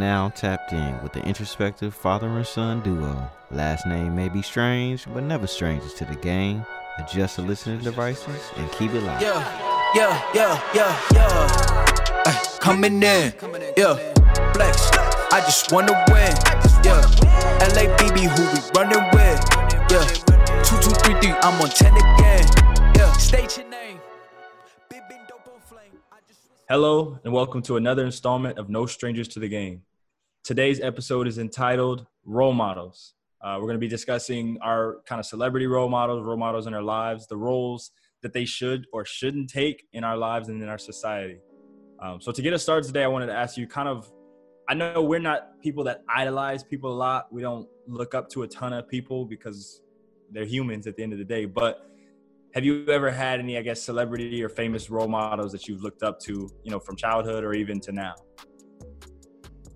now tapped in with the introspective father and son duo. Last name may be strange, but never strangers to the game. Adjust the listening devices and keep it live. Yeah, yeah, yeah, yeah, yeah. Ay, coming in, yeah. Flex, I just wanna win, yeah. LABB, who we running with, yeah. Two, two, three, three, I'm on ten again, yeah. State your name. Big, big dope on flame. I just Hello, and welcome to another installment of No Strangers to the Game. Today's episode is entitled Role Models. Uh, we're going to be discussing our kind of celebrity role models, role models in our lives, the roles that they should or shouldn't take in our lives and in our society. Um, so, to get us started today, I wanted to ask you kind of I know we're not people that idolize people a lot. We don't look up to a ton of people because they're humans at the end of the day. But have you ever had any, I guess, celebrity or famous role models that you've looked up to, you know, from childhood or even to now?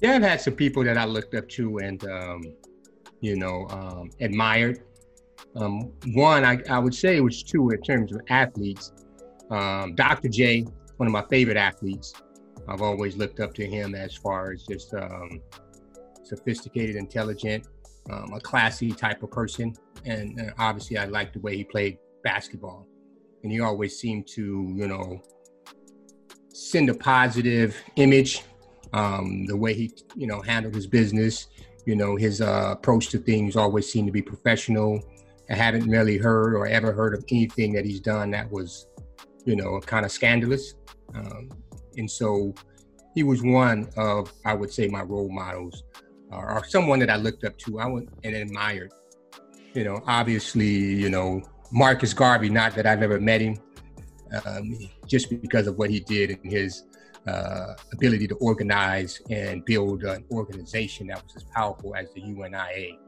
Yeah, I've had some people that I looked up to and, um, you know, um, admired. Um, one, I, I would say it was two in terms of athletes. Um, Dr. J, one of my favorite athletes. I've always looked up to him as far as just um, sophisticated, intelligent, um, a classy type of person. And uh, obviously, I liked the way he played basketball. And he always seemed to, you know, send a positive image um, the way he you know handled his business. You know his uh, approach to things always seemed to be professional. I haven't really heard or ever heard of anything that he's done that was you know kind of scandalous. Um, and so he was one of i would say my role models uh, or someone that i looked up to i went and admired. You know obviously you know marcus garvey not that i've ever met him um, just because of what he did and his uh, ability to organize and build an organization that was as powerful as the UNIA.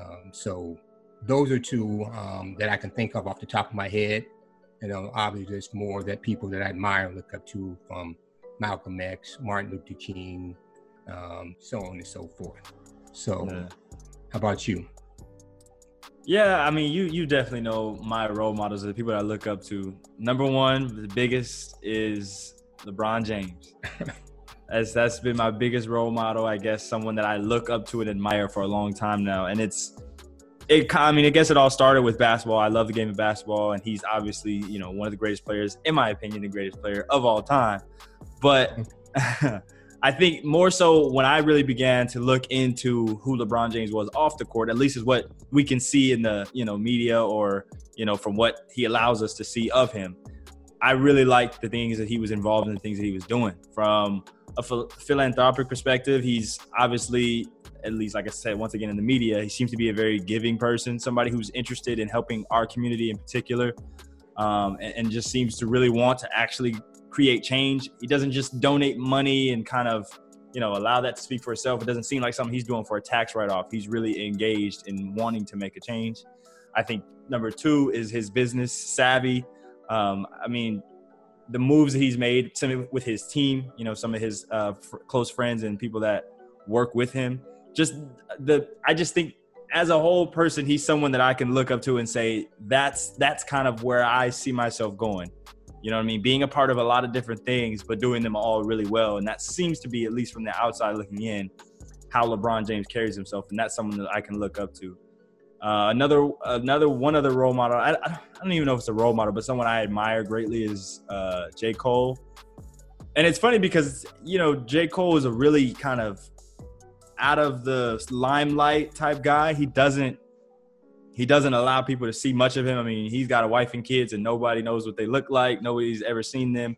Um, so those are two um, that I can think of off the top of my head. You know, obviously there's more that people that I admire and look up to from Malcolm X, Martin Luther King, um, so on and so forth. So Yeah. how about you? Yeah, I mean, you you definitely know my role models, are the people that I look up to. Number one, the biggest is LeBron James. That's that's been my biggest role model, I guess, someone that I look up to and admire for a long time now. And it's it I mean, I guess it all started with basketball. I love the game of basketball, and he's obviously, you know, one of the greatest players, in my opinion, the greatest player of all time. But I think more so when I really began to look into who LeBron James was off the court, at least is what we can see in the you know media or you know from what he allows us to see of him. I really liked the things that he was involved in, the things that he was doing. From a phil- philanthropic perspective, he's obviously, at least like I said, once again in the media, he seems to be a very giving person, somebody who's interested in helping our community in particular, um, and, and just seems to really want to actually create change. He doesn't just donate money and kind of, you know, allow that to speak for itself. It doesn't seem like something he's doing for a tax write-off. He's really engaged in wanting to make a change. I think number two is his business savvy. Um, I mean, the moves that he's made, some with his team, you know, some of his uh, fr- close friends and people that work with him. Just the, I just think as a whole person, he's someone that I can look up to and say that's that's kind of where I see myself going. You know what I mean? Being a part of a lot of different things, but doing them all really well, and that seems to be at least from the outside looking in, how LeBron James carries himself, and that's someone that I can look up to. Uh, another, another one other role model. I, I don't even know if it's a role model, but someone I admire greatly is uh, J. Cole. And it's funny because you know J. Cole is a really kind of out of the limelight type guy. He doesn't he doesn't allow people to see much of him. I mean, he's got a wife and kids, and nobody knows what they look like. Nobody's ever seen them.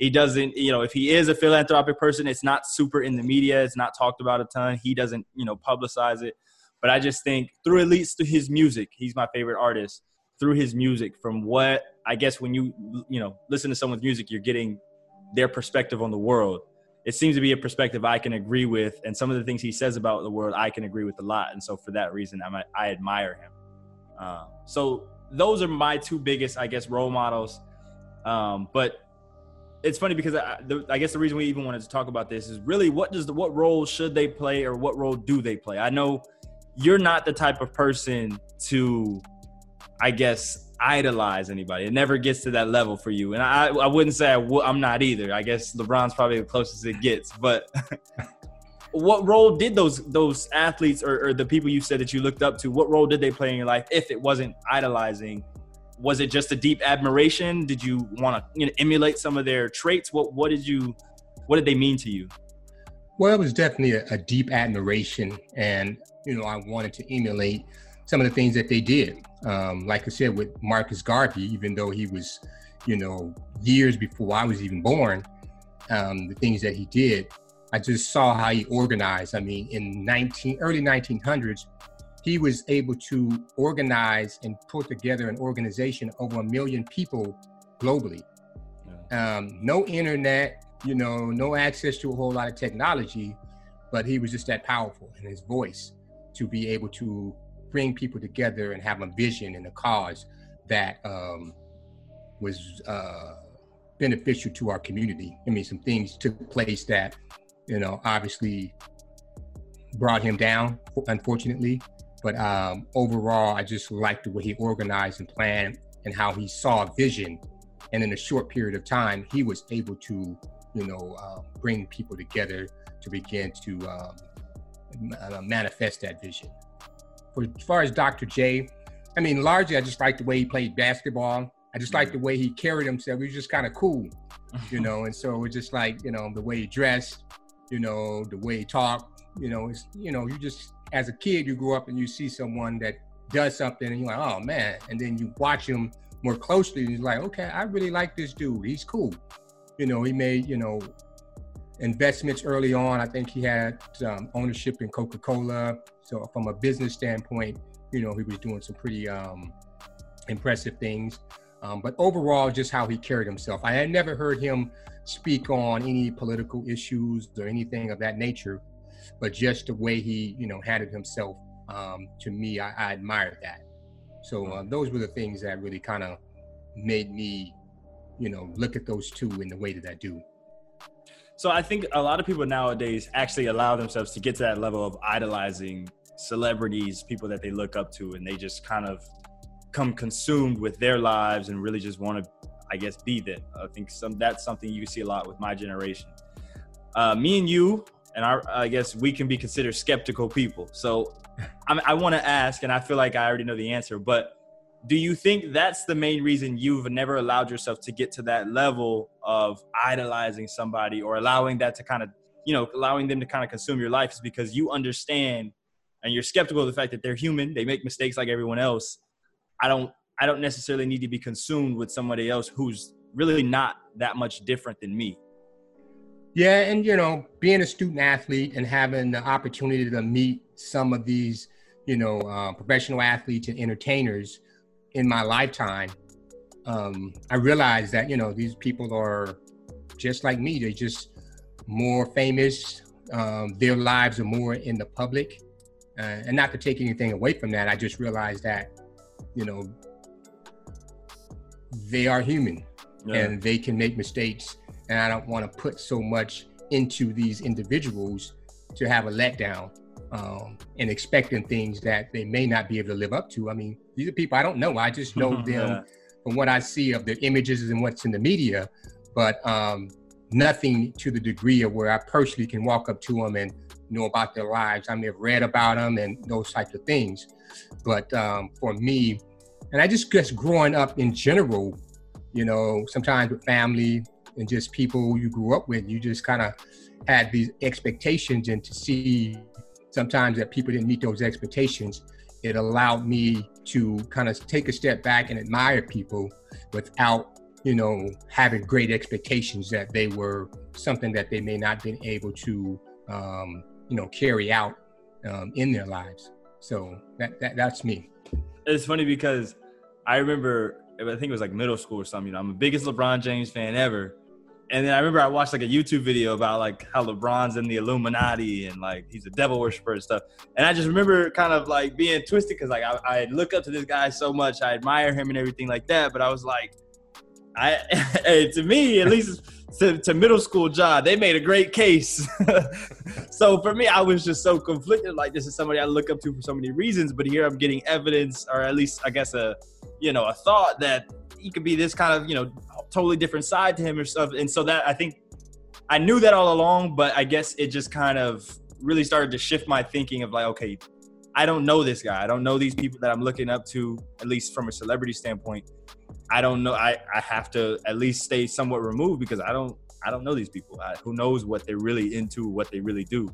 He doesn't, you know, if he is a philanthropic person, it's not super in the media. It's not talked about a ton. He doesn't, you know, publicize it. But I just think through at least through his music, he's my favorite artist. Through his music, from what I guess when you, you know, listen to someone's music, you're getting their perspective on the world. It seems to be a perspective I can agree with, and some of the things he says about the world, I can agree with a lot. And so for that reason, I'm, I admire him. Um, so those are my two biggest, I guess, role models. Um, but it's funny because I, the, I guess the reason we even wanted to talk about this is really what does the what role should they play or what role do they play? I know you're not the type of person to, I guess, idolize anybody. It never gets to that level for you, and I I wouldn't say I w- I'm not either. I guess LeBron's probably the closest it gets, but what role did those those athletes or, or the people you said that you looked up to? What role did they play in your life? If it wasn't idolizing, was it just a deep admiration? Did you want to you know, emulate some of their traits? What what did you what did they mean to you? Well, it was definitely a, a deep admiration, and you know, I wanted to emulate some of the things that they did. Um, like I said, with Marcus Garvey, even though he was, you know, years before I was even born, um, the things that he did, I just saw how he organized. I mean, in 19 early 1900s, he was able to organize and put together an organization over a million people globally. Um, no internet, you know, no access to a whole lot of technology, but he was just that powerful in his voice to be able to bring people together and have a vision and a cause that um, was uh, beneficial to our community. I mean, some things took place that, you know, obviously brought him down, unfortunately. But um, overall, I just liked the way he organized and planned and how he saw vision. And in a short period of time, he was able to, you know, uh, bring people together to begin to um, uh, manifest that vision. For, as far as Dr. J, I mean, largely I just like the way he played basketball. I just like the way he carried himself. He was just kind of cool, you know. And so it's just like you know the way he dressed, you know, the way he talked. You know, it's you know you just as a kid you grow up and you see someone that does something and you're like, oh man, and then you watch him more closely and you're like, okay, I really like this dude. He's cool. You know, he made you know investments early on. I think he had um, ownership in Coca Cola. So from a business standpoint, you know, he was doing some pretty um, impressive things. Um, but overall, just how he carried himself. I had never heard him speak on any political issues or anything of that nature, but just the way he, you know, handled himself. Um, to me, I, I admired that. So uh, those were the things that really kind of made me, you know, look at those two in the way that I do. So I think a lot of people nowadays actually allow themselves to get to that level of idolizing celebrities, people that they look up to, and they just kind of come consumed with their lives and really just want to, I guess, be them. I think some that's something you see a lot with my generation. Uh, me and you, and our, I guess we can be considered skeptical people. So I, I want to ask, and I feel like I already know the answer, but do you think that's the main reason you've never allowed yourself to get to that level of idolizing somebody or allowing that to kind of you know allowing them to kind of consume your life is because you understand and you're skeptical of the fact that they're human they make mistakes like everyone else. I don't i don't necessarily need to be consumed with somebody else who's really not that much different than me. Yeah and you know being a student athlete and having the opportunity to meet some of these you know uh, professional athletes and entertainers in my lifetime, um, I realized that you know these people are just like me. They're just more famous. Um, their lives are more in the public, uh, and not to take anything away from that. I just realized that you know they are human yeah. and they can make mistakes, and I don't want to put so much into these individuals to have a letdown um, and expecting things that they may not be able to live up to. I mean, these are people I don't know. I just know them yeah. from what I see of the images and what's in the media, but um, nothing to the degree of where I personally can walk up to them and know about their lives. I may have read about them and those types of things, but um, for me, and I just guess growing up in general, you know, sometimes with family and just people you grew up with, you just kind of had these expectations and to see sometimes that people didn't meet those expectations, it allowed me to kind of take a step back and admire people without, you know, having great expectations that they were something that they may not been able to, um, you know, carry out um, in their lives. So that, that that's me. It's funny because I remember I think it was like middle school or something. You know, I'm the biggest LeBron James fan ever, and then I remember I watched like a YouTube video about like how LeBron's in the Illuminati and like he's a devil worshiper and stuff. And I just remember kind of like being twisted because like I, I look up to this guy so much, I admire him and everything like that. But I was like, I to me at least to, to middle school John, they made a great case. so for me, I was just so conflicted. Like this is somebody I look up to for so many reasons, but here I'm getting evidence, or at least I guess a you know a thought that he could be this kind of you know totally different side to him or stuff. And so that I think I knew that all along, but I guess it just kind of really started to shift my thinking of like, okay, I don't know this guy. I don't know these people that I'm looking up to, at least from a celebrity standpoint. I don't know. I, I have to at least stay somewhat removed because I don't I don't know these people. I, who knows what they're really into, what they really do.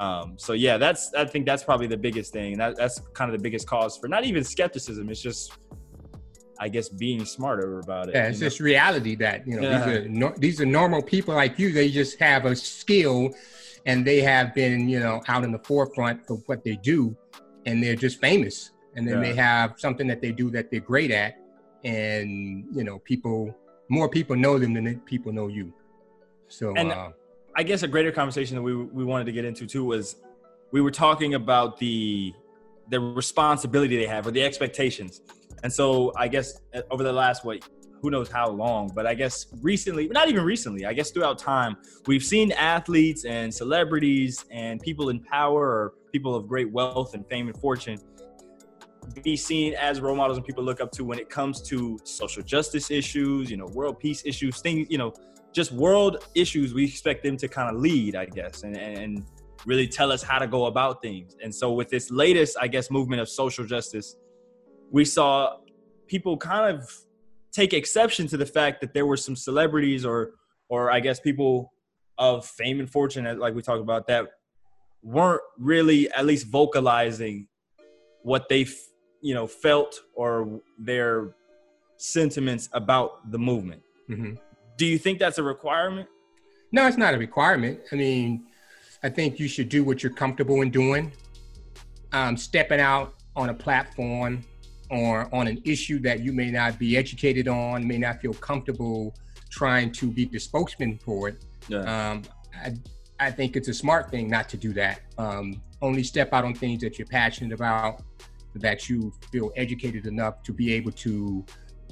Um, so yeah, that's I think that's probably the biggest thing. That, that's kind of the biggest cause for not even skepticism. It's just I guess being smarter about it. Yeah, it's just reality that you know yeah. these are no, these are normal people like you. They just have a skill, and they have been you know out in the forefront of what they do, and they're just famous. And then yeah. they have something that they do that they're great at, and you know people more people know them than people know you. So and uh, I guess a greater conversation that we we wanted to get into too was we were talking about the the responsibility they have or the expectations and so I guess uh, over the last what who knows how long, but I guess recently, not even recently, I guess throughout time, we've seen athletes and celebrities and people in power or people of great wealth and fame and fortune be seen as role models and people look up to when it comes to social justice issues, you know, world peace issues, things, you know, just world issues. We expect them to kind of lead, I guess, and, and really tell us how to go about things. And so with this latest, I guess, movement of social justice, we saw people kind of take exception to the fact that there were some celebrities or or I guess people of fame and fortune, like we talked about, that weren't really at least vocalizing what they you know felt or their sentiments about the movement. Mm-hmm. Do you think that's a requirement? No, it's not a requirement. I mean, I think you should do what you're comfortable in doing. Um, stepping out on a platform or on an issue that you may not be educated on, may not feel comfortable trying to be the spokesman for it. Yeah. Um, I, I think it's a smart thing not to do that. Um, only step out on things that you're passionate about, that you feel educated enough to be able to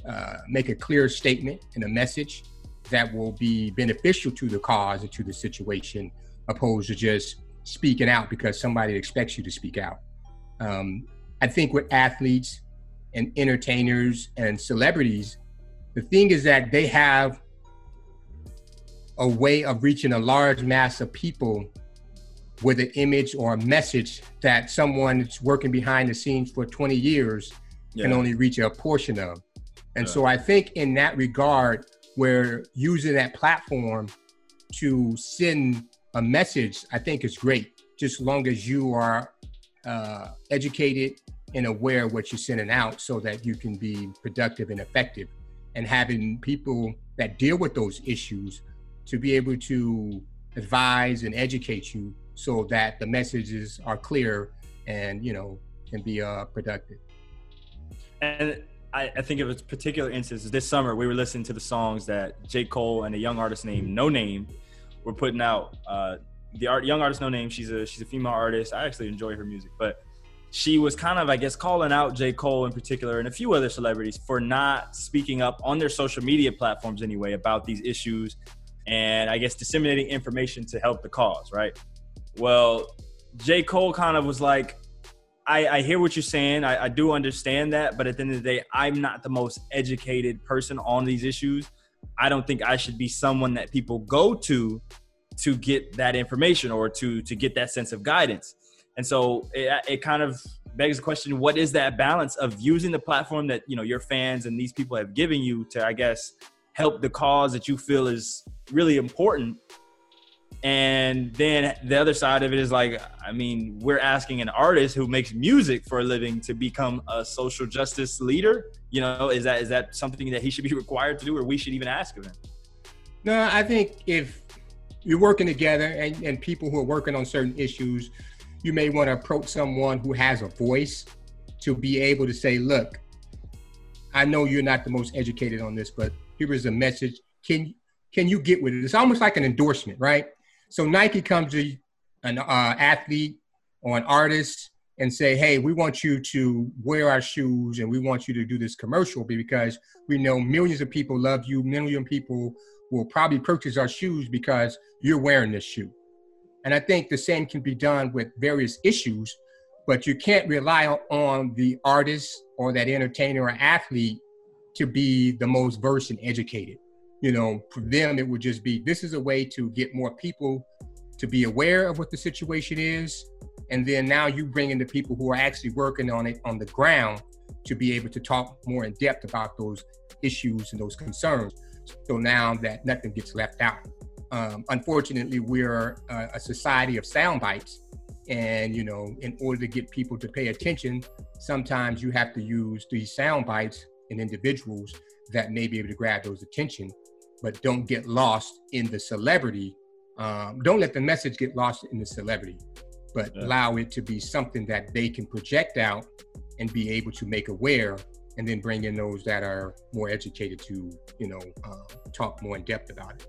uh, make a clear statement and a message that will be beneficial to the cause and to the situation, opposed to just speaking out because somebody expects you to speak out. Um, I think with athletes, and entertainers and celebrities, the thing is that they have a way of reaching a large mass of people with an image or a message that someone that's working behind the scenes for 20 years yeah. can only reach a portion of. And yeah. so I think in that regard, where using that platform to send a message, I think is great, just as long as you are uh, educated and aware of what you're sending out so that you can be productive and effective. And having people that deal with those issues to be able to advise and educate you so that the messages are clear and you know can be uh, productive. And I, I, think of a particular instance this summer we were listening to the songs that j. Cole and a young artist named Noname were putting out. Uh, the art, young artist Noname she's a she's a female artist. I actually enjoy her music but she was kind of, I guess, calling out J. Cole in particular and a few other celebrities for not speaking up on their social media platforms anyway about these issues and I guess disseminating information to help the cause, right? Well, J. Cole kind of was like, I, I hear what you're saying. I, I do understand that. But at the end of the day, I'm not the most educated person on these issues. I don't think I should be someone that people go to to get that information or to to get that sense of guidance. And so it, it kind of begs the question what is that balance of using the platform that you know your fans and these people have given you to i guess help the cause that you feel is really important? And then the other side of it is like i mean we're asking an artist who makes music for a living to become a social justice leader. You know is that is that something that he should be required to do or we should even ask of him? No i think if you're working together and, and people who are working on certain issues you may want to approach someone who has a voice to be able to say, look, I know you're not the most educated on this, but here is a message. Can can you get with it? It's almost like an endorsement, right? So Nike comes to an uh, athlete or an artist and say, hey, we want you to wear our shoes and we want you to do this commercial because we know millions of people love you. Million people will probably purchase our shoes because you're wearing this shoe. And I think the same can be done with various issues, but you can't rely on the artist or that entertainer or athlete to be the most versed and educated. You know, for them, it would just be this is a way to get more people to be aware of what the situation is, and then now you bring in the people who are actually working on it on the ground to be able to talk more in depth about those issues and those concerns. So now that nothing gets left out. Um, unfortunately, we're a, a society of sound bites, and you know, in order to get people to pay attention, sometimes you have to use these sound bites in individuals that may be able to grab those attention, but don't get lost in the celebrity. Um, don't let the message get lost in the celebrity, but yeah. allow it to be something that they can project out and be able to make aware and then bring in those that are more educated to you know uh, talk more in depth about it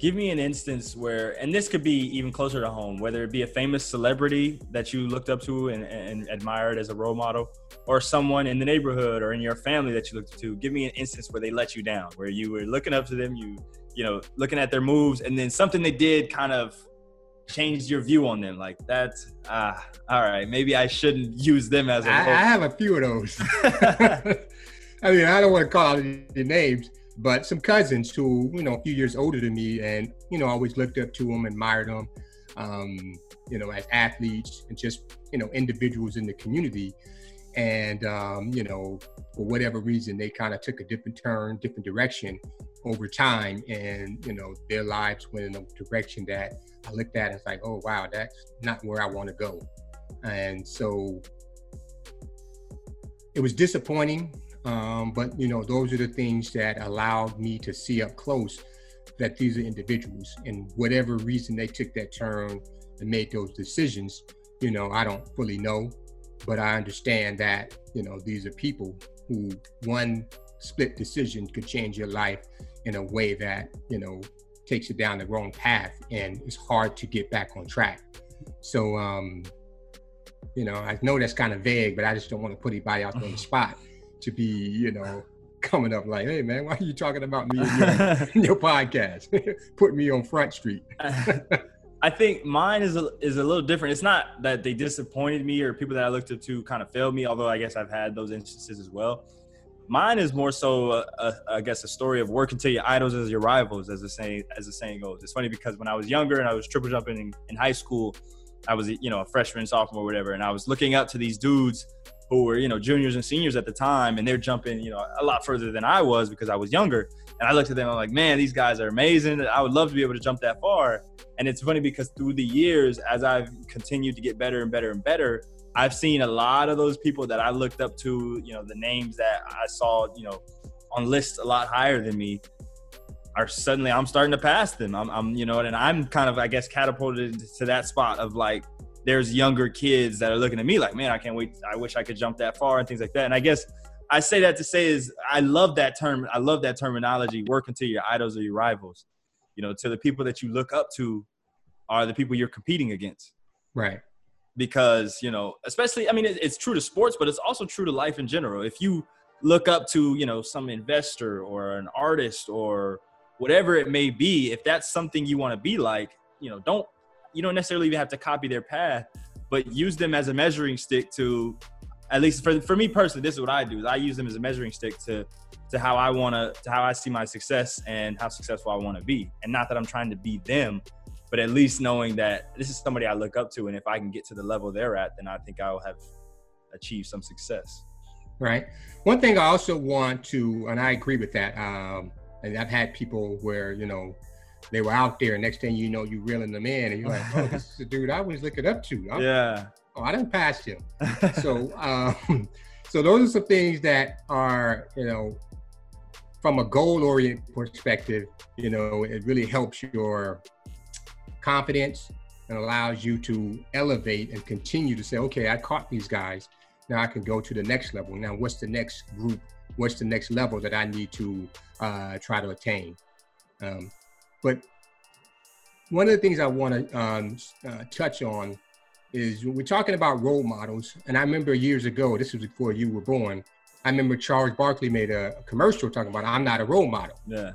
give me an instance where and this could be even closer to home whether it be a famous celebrity that you looked up to and, and admired as a role model or someone in the neighborhood or in your family that you looked up to. Give me an instance where they let you down where you were looking up to them you you know looking at their moves and then something they did kind of changed your view on them. Like that's ah all right maybe i shouldn't use them as a I, I have a few of those. I mean i don't want to call out the names but some cousins who you know a few years older than me and you know always looked up to them admired them um, you know as athletes and just you know individuals in the community. And um, you know for whatever reason they kind of took a different turn different direction over time. And you know their lives went in a direction that i looked at and it's like oh wow that's not where i want to go. And so it was disappointing um, but you know, those are the things that allowed me to see up close that these are individuals, and whatever reason they took that turn and made those decisions, you know, I don't fully know, but I understand that you know these are people who one split decision could change your life in a way that you know takes you down the wrong path, and it's hard to get back on track. So, um, you know, I know that's kind of vague, but I just don't want to put anybody out there on the spot to be, you know, coming up like, hey man, why are you talking about me in your, in your podcast? Put me on Front Street. I think mine is a, is a little different. It's not that they disappointed me or people that I looked up to kind of failed me, although I guess I've had those instances as well. Mine is more so, a, a, I guess, a story of working to your idols as your rivals, as the saying as the saying goes. It's funny because when I was younger and I was triple jumping in, in high school, I was you know a freshman, sophomore, whatever, and I was looking up to these dudes who were you know juniors and seniors at the time, and they're jumping you know a lot further than I was because I was younger. And I looked at them, I'm like, man, these guys are amazing. I would love to be able to jump that far. And it's funny because through the years, as I've continued to get better and better and better, I've seen a lot of those people that I looked up to, you know, the names that I saw, you know, on lists a lot higher than me are suddenly I'm starting to pass them. I'm, I'm, you know, and I'm kind of, I guess, catapulted to that spot of like, there's younger kids that are looking at me like, man, I can't wait. I wish I could jump that far and things like that. And I guess I say that to say is I love that term. I love that terminology. Working to your idols or your rivals. You know, to the people that you look up to are the people you're competing against. Right. Because you know, especially I mean, it's true to sports, but it's also true to life in general. If you look up to you know some investor or an artist or whatever it may be, if that's something you want to be like, you know, don't you don't necessarily even have to copy their path, but use them as a measuring stick to, at least for, for me personally, this is what I do. Is I use them as a measuring stick to to how I want to, to how I see my success and how successful I want to be. And not that I'm trying to be them, but at least knowing that this is somebody I look up to, and if I can get to the level they're at, then I think I will have achieved some success. Right. One thing I also want to, and I agree with that. Um, and I've had people where you know they were out there. Next thing you know, you reeling them in, and you're like, "Oh, this is the dude I was looking up to." I'm, yeah. Oh, I didn't pass him. so, um, so those are some things that are, you know, from a goal-oriented perspective, you know, it really helps your confidence and allows you to elevate and continue to say, "Okay, I caught these guys. Now I can go to the next level. Now, what's the next group? What's the next level that I need to uh, try to attain?" Um, but one of the things I want to um, uh, touch on is we're talking about role models. And I remember years ago, this was before you were born, I remember Charles Barkley made a, a commercial talking about, I'm not a role model. Yeah.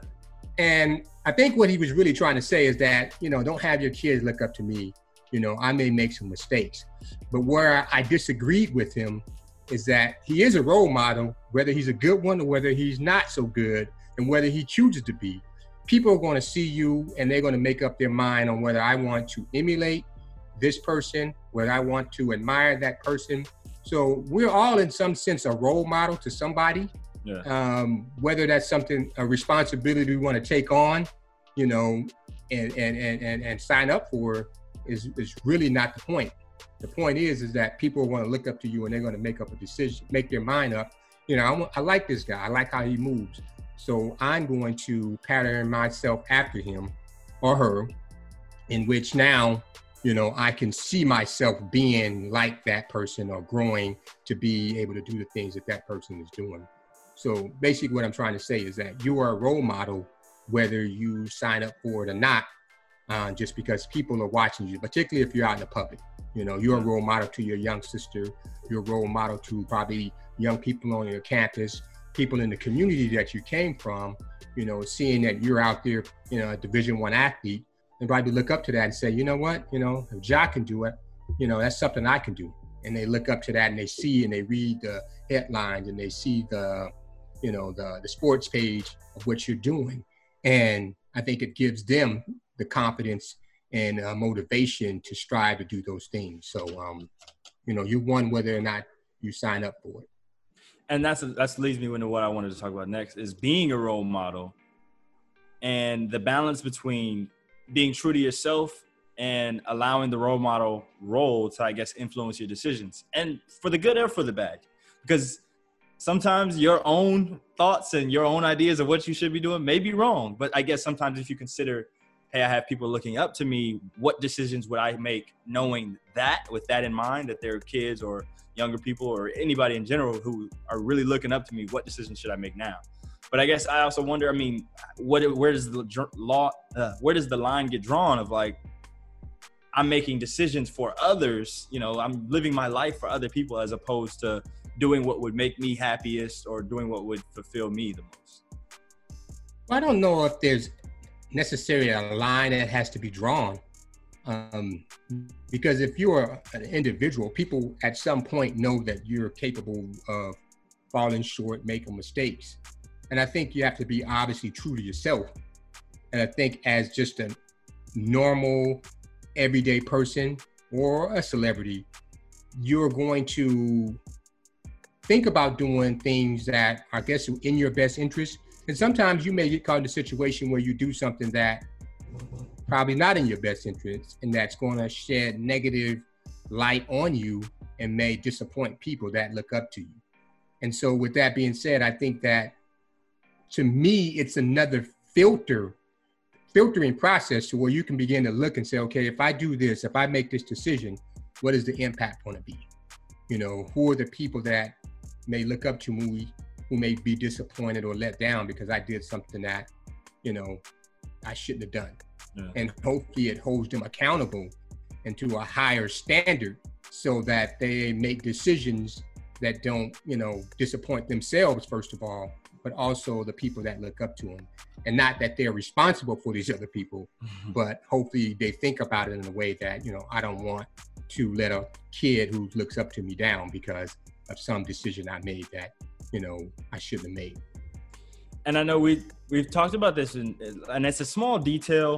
And I think what he was really trying to say is that, you know, don't have your kids look up to me. You know, I may make some mistakes. But where I disagreed with him is that he is a role model, whether he's a good one or whether he's not so good, and whether he chooses to be people are going to see you and they're going to make up their mind on whether I want to emulate this person, whether I want to admire that person. So we're all in some sense a role model to somebody. Yeah. Um, whether that's something a responsibility we want to take on, you know, and and and and, and sign up for is is really not the point. The point is is that people are going to look up to you and they're going to make up a decision, make their mind up. You know, I, I like this guy. I like how he moves. So I'm going to pattern myself after him or her, in which now, you know, I can see myself being like that person or growing to be able to do the things that that person is doing. So basically, what I'm trying to say is that you are a role model, whether you sign up for it or not, uh, just because people are watching you, particularly if you're out in the public. You know, you're a role model to your young sister, you're a role model to probably young people on your campus, people in the community that you came from, you know, seeing that you're out there, you know, a division one athlete, and probably look up to that and say, you know what, you know, if Jock can do it, you know, that's something I can do. And they look up to that and they see and they read the headlines and they see the, you know, the the sports page of what you're doing. And I think it gives them the confidence and uh, motivation to strive to do those things. So, um, you know, you won whether or not you sign up for it. And that's that's leads me into what I wanted to talk about next is being a role model and the balance between being true to yourself and allowing the role model role to I guess influence your decisions. And for the good or for the bad because sometimes your own thoughts and your own ideas of what you should be doing may be wrong. But I guess sometimes if you consider hey I have people looking up to me. What decisions would I make knowing that with that in mind that they're kids or younger people or anybody in general who are really looking up to me what decisions should i make now? But i guess i also wonder i mean what where does the law uh, where does the line get drawn of like i'm making decisions for others you know i'm living my life for other people as opposed to doing what would make me happiest or doing what would fulfill me the most? I don't know if there's necessarily a line that has to be drawn. Um, because if you're an individual, people at some point know that you're capable of falling short, making mistakes. And I think you have to be obviously true to yourself. And I think as just a normal, everyday person or a celebrity, you're going to think about doing things that I guess are in your best interest. And sometimes you may get caught in a situation where you do something that probably not in your best interest and that's going to shed negative light on you and may disappoint people that look up to you. And so with that being said, I think that to me it's another filter filtering process to where you can begin to look and say, okay, if I do this, if I make this decision, what is the impact going to be? You know, who are the people that may look up to me who may be disappointed or let down because I did something that, you know, I shouldn't have done. Yeah. And hopefully it holds them accountable and to a higher standard so that they make decisions that don't, you know, disappoint themselves, first of all, but also the people that look up to them. And not that they're responsible for these other people, mm-hmm. but hopefully they think about it in a way that, you know, I don't want to let a kid who looks up to me down because of some decision I made that, you know, I shouldn't have made. and I know we we've talked about this, and and it's a small detail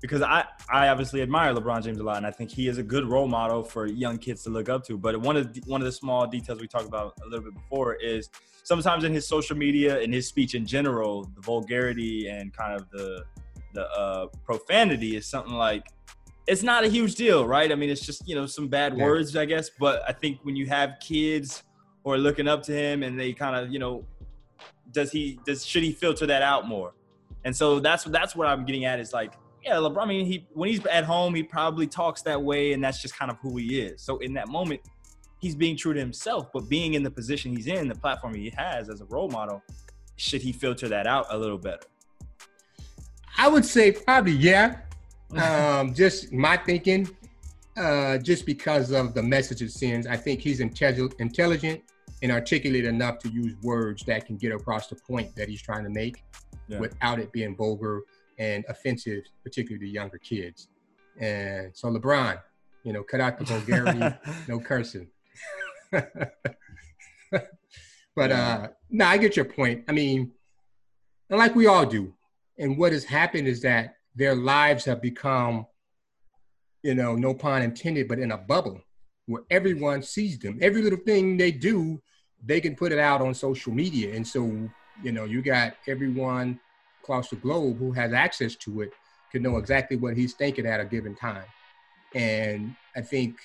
because I I obviously admire LeBron James a lot, and I think he is a good role model for young kids to look up to. But one of the, one of the small details we talked about a little bit before is sometimes in his social media and his speech in general, the vulgarity and kind of the the uh, profanity is something like it's not a huge deal, right? I mean, it's just you know some bad Yeah. words, I guess. But I think when you have kids are looking up to him and they kind of you know does he does should he filter that out more? And so that's that's what I'm getting at is like, yeah, LeBron. I mean, he when he's at home, he probably talks that way, and that's just kind of who he is. So in that moment, he's being true to himself. But being in the position he's in, the platform he has as a role model, should he filter that out a little better? I would say probably yeah. Um, just my thinking, uh, just because of the message it sends, I think he's intelligent, intelligent and articulate enough to use words that can get across the point that he's trying to make Yeah. without it being vulgar and offensive, particularly to younger kids. And so LeBron, you know, cut out the vulgarity, no cursing. but uh no, I get your point. I mean, and like we all do, and what has happened is that their lives have become, you know, no pun intended, but in a bubble where everyone sees them. Every little thing they do, they can put it out on social media. And so, you know, you got everyone across the globe who has access to it can know exactly what he's thinking at a given time. And I think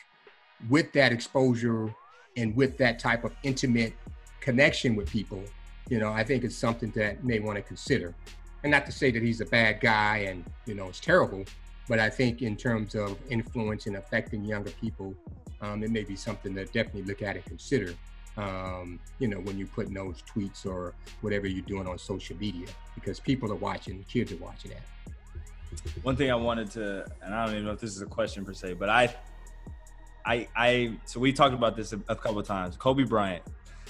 with that exposure and with that type of intimate connection with people, you know, I think it's something that may want to consider. And not to say that he's a bad guy and, you know, it's terrible, but I think in terms of influence and affecting younger people, um, it may be something to definitely look at and consider. Um, you know, when you put putting those tweets or whatever you're doing on social media, because people are watching, kids are watching that. One thing I wanted to, and I don't even know if this is a question per se, but I, I, I, so we talked about this a, a couple of times. Kobe Bryant,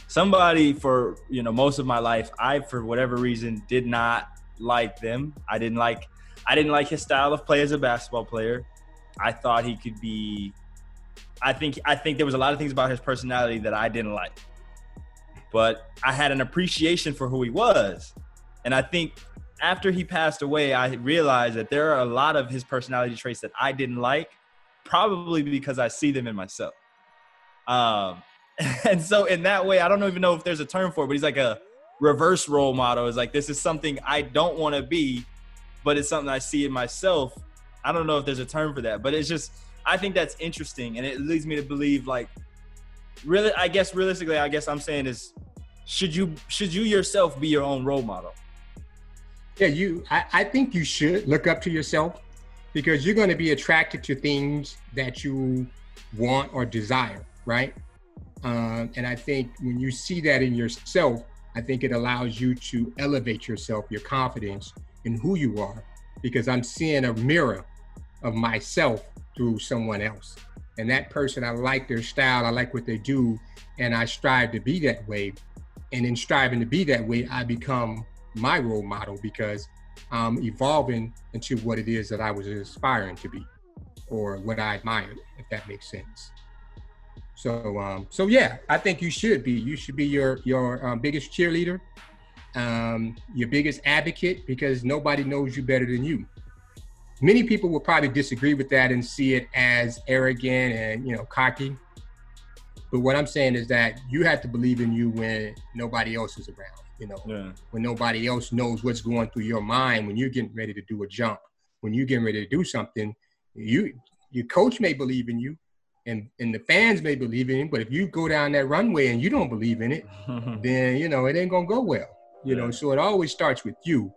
somebody for you know most of my life, I for whatever reason did not like them. I didn't like, I didn't like his style of play as a basketball player. I thought he could be. I think I think there was a lot of things about his personality that I didn't like, but I had an appreciation for who he was, and I think after he passed away, I realized that there are a lot of his personality traits that I didn't like, probably because I see them in myself. Um, and so in that way, I don't even know if there's a term for it, but he's like a reverse role model. Is like this is something I don't want to be, but it's something I see in myself. I don't know if there's a term for that, but it's just I think that's interesting, and it leads me to believe like really. I guess realistically, I guess I'm saying is should you should you yourself be your own role model? Yeah, you. I, I think you should look up to yourself because you're going to be attracted to things that you want or desire, right? Um, and I think when you see that in yourself, I think it allows you to elevate yourself, your confidence in who you are, because I'm seeing a mirror of myself through someone else. And that person, I like their style, I like what they do, and I strive to be that way. And in striving to be that way, I become my role model because I'm evolving into what it is that I was aspiring to be or what I admired, if that makes sense. So, um, so yeah, I think you should be. You should be your your um, biggest cheerleader, um, your biggest advocate, because nobody knows you better than you. Many people will probably disagree with that and see it as arrogant and you know cocky. But what I'm saying is that you have to believe in you when nobody else is around you know, yeah. when nobody else knows what's going through your mind when you're getting ready to do a jump, when you're getting ready to do something, you your coach may believe in you and and the fans may believe in you, but if you go down that runway and you don't believe in it, then you know it ain't gonna go well. You know, so it always starts with you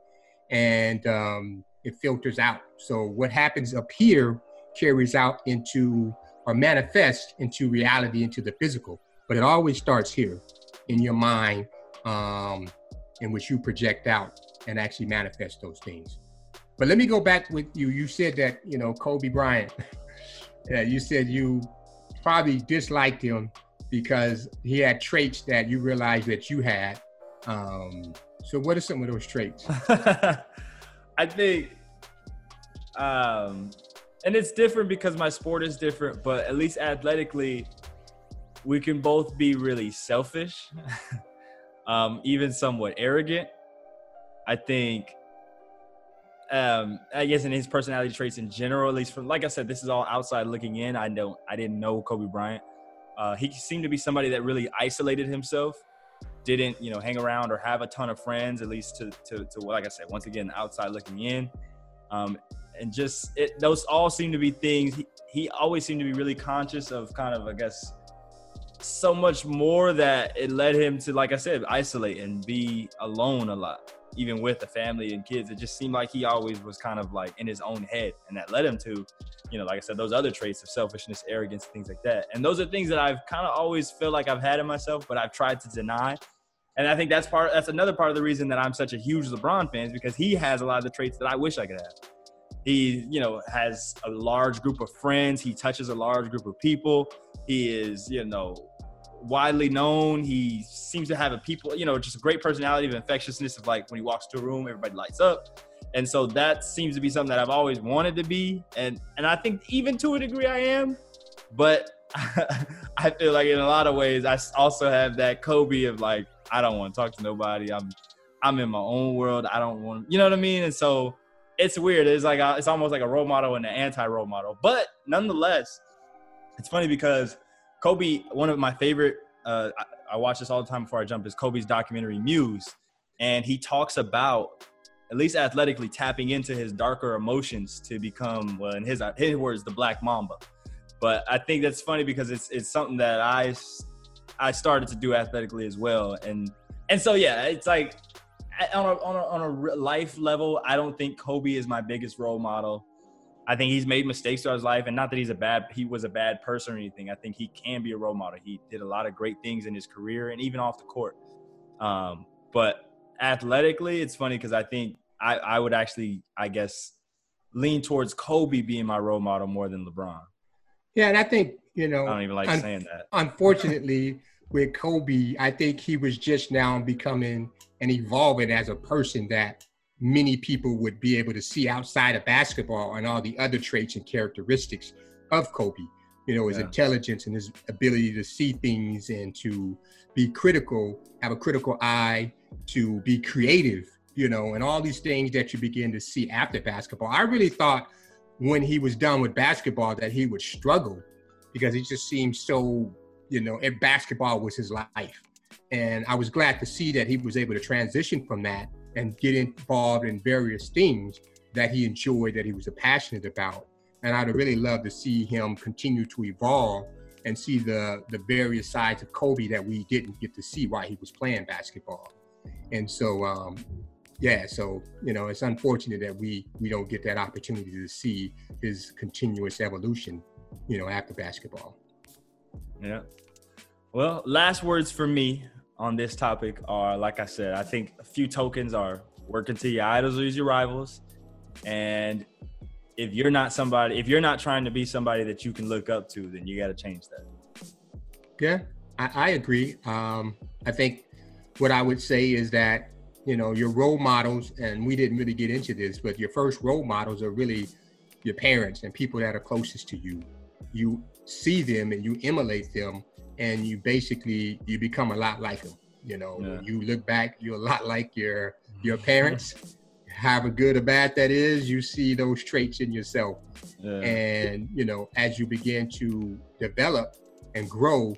and um, it filters out. So what happens up here carries out into or manifests into reality, into the physical. But it always starts here in your mind um, in which you project out and actually manifest those things. But let me go back with you. You said that, you know, Kobe Bryant, yeah, you said you probably disliked him because he had traits that you realized that you had. Um, so what are some of those traits? I think, um, and it's different because my sport is different, but at least athletically, we can both be really selfish. um, even somewhat arrogant. I think, um, I guess in his personality traits in general, at least from like I said, this is all outside looking in. I don't, I didn't know Kobe Bryant. Uh, he seemed to be somebody that really isolated himself, didn't you know hang around or have a ton of friends, at least to to, to like I said, once again, outside looking in. Um, and just it, those all seem to be things he, he always seemed to be really conscious of kind of i guess so much more that it led him to, like I said, isolate and be alone a lot, even with the family and kids. It just seemed like he always was kind of like in his own head, and that led him to, you know, like I said, those other traits of selfishness, arrogance, things like that. And those are things that I've kind of always feel like I've had in myself, but I've tried to deny. And I think that's part. That's another part of the reason that I'm such a huge LeBron fan is because he has a lot of the traits that I wish I could have. He, you know, has a large group of friends. He touches a large group of people. He is, you know, widely known. He seems to have a people, you know, just a great personality of infectiousness of like when he walks to a room, everybody lights up. And so that seems to be something that I've always wanted to be. And and I think even to a degree I am, but I feel like in a lot of ways I also have that Kobe of like I don't want to talk to nobody. I'm I'm in my own world. I don't want, you know what I mean? And so it's weird. It's like a, it's almost like a role model and an anti role model. But nonetheless, it's funny because Kobe, one of my favorite, uh, I, I watch this all the time before I jump, is Kobe's documentary Muse, and he talks about at least athletically tapping into his darker emotions to become, well, in his his words, the Black Mamba. But I think that's funny because it's it's something that I I started to do athletically as well, and and so yeah, it's like on a, on a, on a life level, I don't think Kobe is my biggest role model. I think he's made mistakes throughout his life, and not that he's a bad he was a bad person or anything. I think he can be a role model. He did a lot of great things in his career and even off the court. Um, but athletically, it's funny because I think I, I would actually, I guess, lean towards Kobe being my role model more than LeBron. Yeah, and I think you know I don't even like un- saying that. Unfortunately, with Kobe, I think he was just now becoming and evolving as a person that many people would be able to see outside of basketball and all the other traits and characteristics of Kobe. You know, his yeah. intelligence and his ability to see things and to be critical, have a critical eye, to be creative, you know, and all these things that you begin to see after basketball. I really thought when he was done with basketball that he would struggle because he just seemed so, you know, and basketball was his life. And I was glad to see that he was able to transition from that and get involved in various things that he enjoyed, that he was passionate about. And I'd really love to see him continue to evolve and see the the various sides of Kobe that we didn't get to see while he was playing basketball. And so, um, yeah, so you know, it's unfortunate that we we don't get that opportunity to see his continuous evolution, you know, after basketball. Yeah. Well, last words for me on this topic are like I said, I think a few tokens are working to your idols or your rivals. And if you're not somebody, if you're not trying to be somebody that you can look up to, then you got to change that. Yeah, I, I agree. Um, I think what I would say is that, you know, your role models, and we didn't really get into this, but your first role models are really your parents and people that are closest to you. You see them and you emulate them and you basically you become a lot like them. You know, yeah. you look back, you're a lot like your your parents. Have a good or bad that is, you see those traits in yourself. Yeah. And you know, as you begin to develop and grow,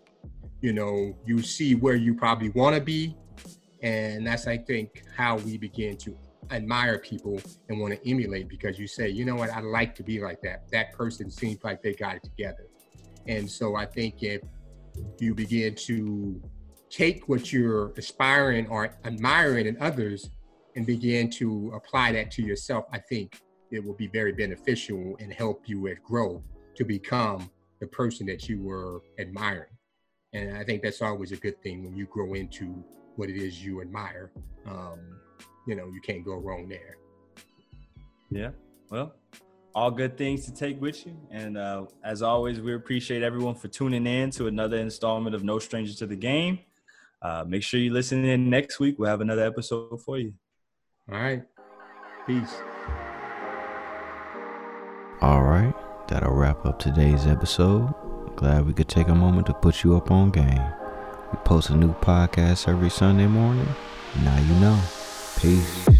you know, you see where you probably want to be. And that's I think how we begin to admire people and want to emulate because you say, you know what, I'd like to be like that. That person seems like they got it together. And so I think if you begin to take what you're aspiring or admiring in others and begin to apply that to yourself, I think it will be very beneficial and help you as grow to become the person that you were admiring. And I think that's always a good thing when you grow into what it is you admire. Um, you know, you can't go wrong there. Yeah. Well, all good things to take with you. And uh, as always, we appreciate everyone for tuning in to another installment of No Stranger to the Game. Uh, make sure you listen in next week. We'll have another episode for you. All right. Peace. All right. That'll wrap up today's episode. Glad we could take a moment to put you up on game. We post a new podcast every Sunday morning. Now you know. Peace.